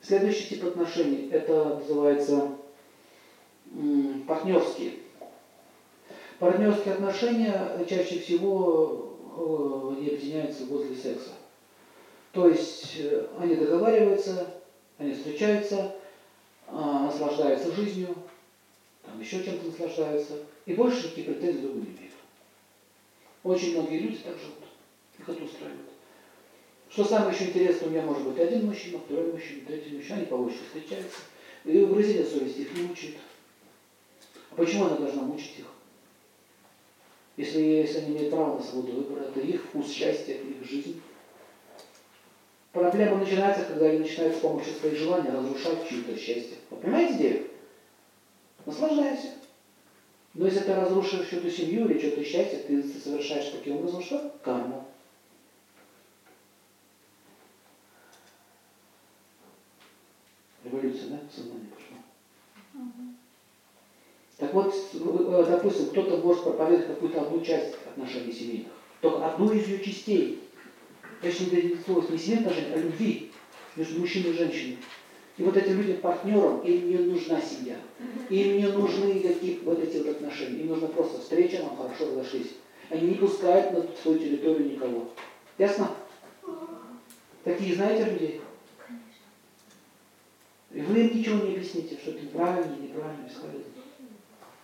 Следующий тип отношений, это называется партнерские. Партнерские отношения чаще всего э, не объединяются возле секса. То есть э, они договариваются, они встречаются, а, наслаждаются жизнью, там еще чем-то наслаждаются, и больше никаких претензий друг не имеют. Очень многие люди так живут, их это устраивает. Что самое еще интересное, у меня может быть один мужчина, второй мужчина, третий мужчина, они по очереди встречаются. И угрызение совести их не мучает. А почему она должна мучить их? Если, если они имеют право на свободу выбора, это их вкус счастья, это их жизнь. Проблема начинается, когда они начинают с помощью своих желаний разрушать чье-то счастье. Вы понимаете идею? Наслаждайся. Но если ты разрушишь чью-то семью или чье-то счастье, ты совершаешь таким образом что? Карму. Революция, да, сознание пошла. Так вот, э, допустим, кто-то может проповедовать какую-то одну часть отношений семейных, только одну из ее частей. Точнее, идентифицировалось не семейных отношений, а любви между мужчиной и женщиной. И вот этим людям, партнерам, им не нужна семья. Им не нужны никакие вот эти вот отношения. Им нужна просто встреча, нам хорошо разошлись. Они не пускают на свою территорию никого. Ясно? Такие знаете людей? Ничего не объясните, что это правильно, неправильно, бесполезно.